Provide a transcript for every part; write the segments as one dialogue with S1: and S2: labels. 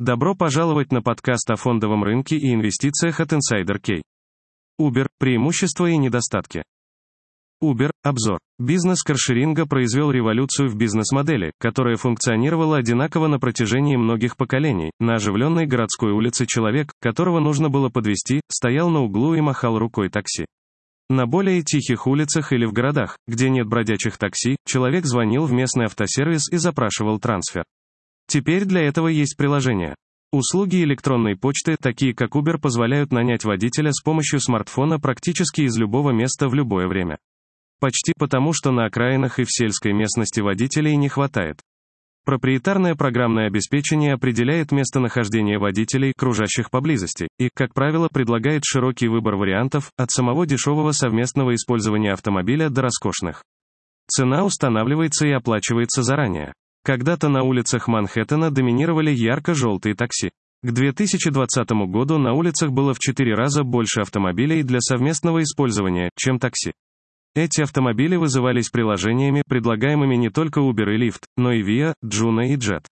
S1: Добро пожаловать на подкаст о фондовом рынке и инвестициях от Insider Key. Uber. Преимущества и недостатки. Uber. Обзор. Бизнес каршеринга произвел революцию в бизнес-модели, которая функционировала одинаково на протяжении многих поколений. На оживленной городской улице человек, которого нужно было подвести, стоял на углу и махал рукой такси. На более тихих улицах или в городах, где нет бродячих такси, человек звонил в местный автосервис и запрашивал трансфер. Теперь для этого есть приложение. Услуги электронной почты, такие как Uber, позволяют нанять водителя с помощью смартфона практически из любого места в любое время. Почти потому, что на окраинах и в сельской местности водителей не хватает. Проприетарное программное обеспечение определяет местонахождение водителей, кружащих поблизости, и, как правило, предлагает широкий выбор вариантов, от самого дешевого совместного использования автомобиля до роскошных. Цена устанавливается и оплачивается заранее. Когда-то на улицах Манхэттена доминировали ярко-желтые такси. К 2020 году на улицах было в 4 раза больше автомобилей для совместного использования, чем такси. Эти автомобили вызывались приложениями, предлагаемыми не только Uber и Lyft, но и Via, Juno и Jet.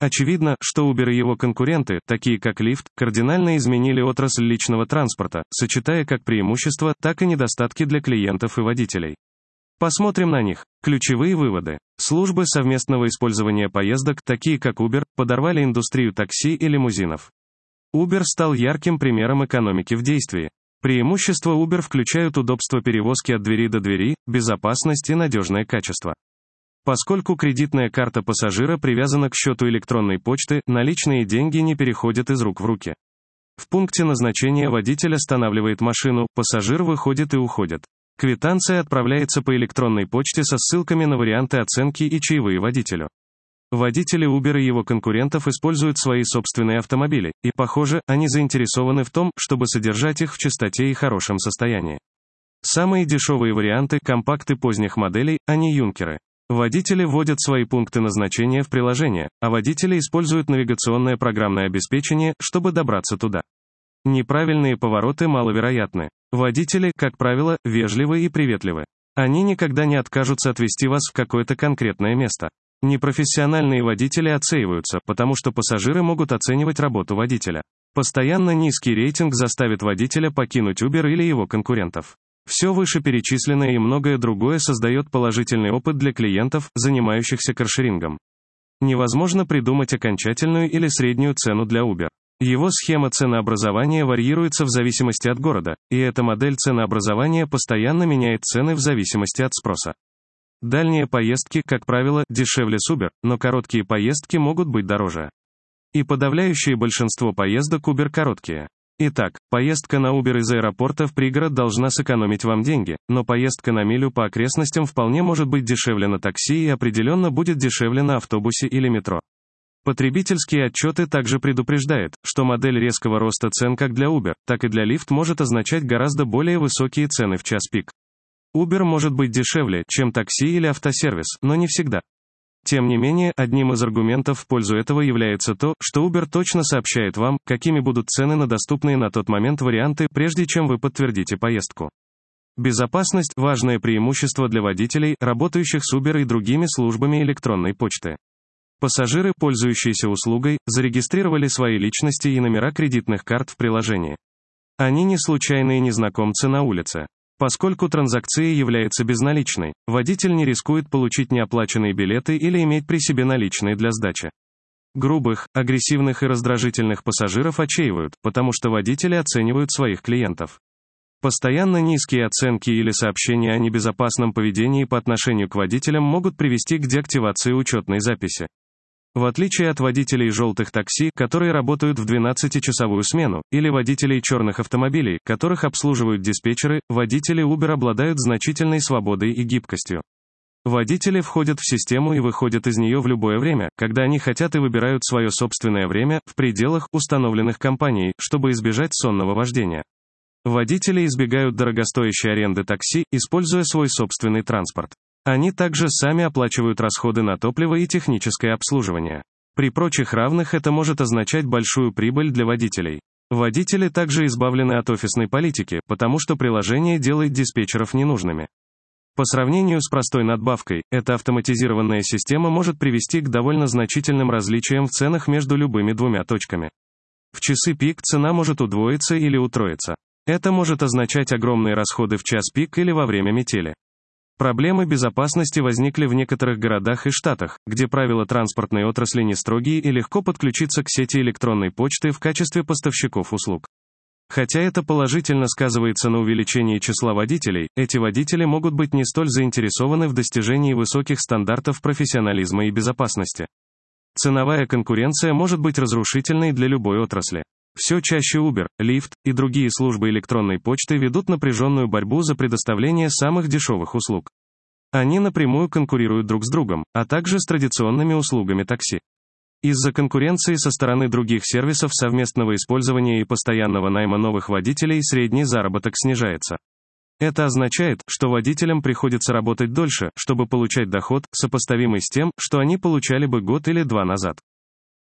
S1: Очевидно, что Uber и его конкуренты, такие как Lyft, кардинально изменили отрасль личного транспорта, сочетая как преимущества, так и недостатки для клиентов и водителей. Посмотрим на них. Ключевые выводы. Службы совместного использования поездок, такие как Uber, подорвали индустрию такси и лимузинов. Uber стал ярким примером экономики в действии. Преимущества Uber включают удобство перевозки от двери до двери, безопасность и надежное качество. Поскольку кредитная карта пассажира привязана к счету электронной почты, наличные деньги не переходят из рук в руки. В пункте назначения водитель останавливает машину, пассажир выходит и уходит. Квитанция отправляется по электронной почте со ссылками на варианты оценки и чаевые водителю. Водители Uber и его конкурентов используют свои собственные автомобили, и, похоже, они заинтересованы в том, чтобы содержать их в чистоте и хорошем состоянии. Самые дешевые варианты – компакты поздних моделей, а не юнкеры. Водители вводят свои пункты назначения в приложение, а водители используют навигационное программное обеспечение, чтобы добраться туда. Неправильные повороты маловероятны. Водители, как правило, вежливы и приветливы. Они никогда не откажутся отвезти вас в какое-то конкретное место. Непрофессиональные водители отсеиваются, потому что пассажиры могут оценивать работу водителя. Постоянно низкий рейтинг заставит водителя покинуть Uber или его конкурентов. Все вышеперечисленное и многое другое создает положительный опыт для клиентов, занимающихся каршерингом. Невозможно придумать окончательную или среднюю цену для Uber. Его схема ценообразования варьируется в зависимости от города, и эта модель ценообразования постоянно меняет цены в зависимости от спроса. Дальние поездки, как правило, дешевле Uber, но короткие поездки могут быть дороже. И подавляющее большинство поездок Uber короткие. Итак, поездка на Uber из аэропорта в пригород должна сэкономить вам деньги, но поездка на милю по окрестностям вполне может быть дешевле на такси и определенно будет дешевле на автобусе или метро. Потребительские отчеты также предупреждают, что модель резкого роста цен как для Uber, так и для Lyft может означать гораздо более высокие цены в час пик. Uber может быть дешевле, чем такси или автосервис, но не всегда. Тем не менее, одним из аргументов в пользу этого является то, что Uber точно сообщает вам, какими будут цены на доступные на тот момент варианты, прежде чем вы подтвердите поездку. Безопасность – важное преимущество для водителей, работающих с Uber и другими службами электронной почты. Пассажиры, пользующиеся услугой, зарегистрировали свои личности и номера кредитных карт в приложении. Они не случайные незнакомцы на улице. Поскольку транзакция является безналичной, водитель не рискует получить неоплаченные билеты или иметь при себе наличные для сдачи. Грубых, агрессивных и раздражительных пассажиров отчаивают, потому что водители оценивают своих клиентов. Постоянно низкие оценки или сообщения о небезопасном поведении по отношению к водителям могут привести к деактивации учетной записи. В отличие от водителей желтых такси, которые работают в 12-часовую смену, или водителей черных автомобилей, которых обслуживают диспетчеры, водители Uber обладают значительной свободой и гибкостью. Водители входят в систему и выходят из нее в любое время, когда они хотят и выбирают свое собственное время, в пределах, установленных компанией, чтобы избежать сонного вождения. Водители избегают дорогостоящей аренды такси, используя свой собственный транспорт. Они также сами оплачивают расходы на топливо и техническое обслуживание. При прочих равных это может означать большую прибыль для водителей. Водители также избавлены от офисной политики, потому что приложение делает диспетчеров ненужными. По сравнению с простой надбавкой, эта автоматизированная система может привести к довольно значительным различиям в ценах между любыми двумя точками. В часы пик цена может удвоиться или утроиться. Это может означать огромные расходы в час пик или во время метели. Проблемы безопасности возникли в некоторых городах и штатах, где правила транспортной отрасли не строгие и легко подключиться к сети электронной почты в качестве поставщиков услуг. Хотя это положительно сказывается на увеличении числа водителей, эти водители могут быть не столь заинтересованы в достижении высоких стандартов профессионализма и безопасности. Ценовая конкуренция может быть разрушительной для любой отрасли. Все чаще Uber, Lyft и другие службы электронной почты ведут напряженную борьбу за предоставление самых дешевых услуг. Они напрямую конкурируют друг с другом, а также с традиционными услугами такси. Из-за конкуренции со стороны других сервисов совместного использования и постоянного найма новых водителей средний заработок снижается. Это означает, что водителям приходится работать дольше, чтобы получать доход, сопоставимый с тем, что они получали бы год или два назад.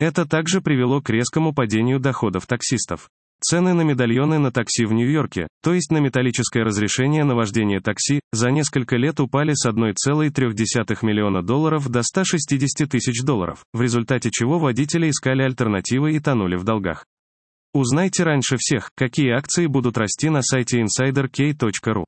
S1: Это также привело к резкому падению доходов таксистов. Цены на медальоны на такси в Нью-Йорке, то есть на металлическое разрешение на вождение такси, за несколько лет упали с 1,3 миллиона долларов до 160 тысяч долларов, в результате чего водители искали альтернативы и тонули в долгах. Узнайте раньше всех, какие акции будут расти на сайте insiderk.ru.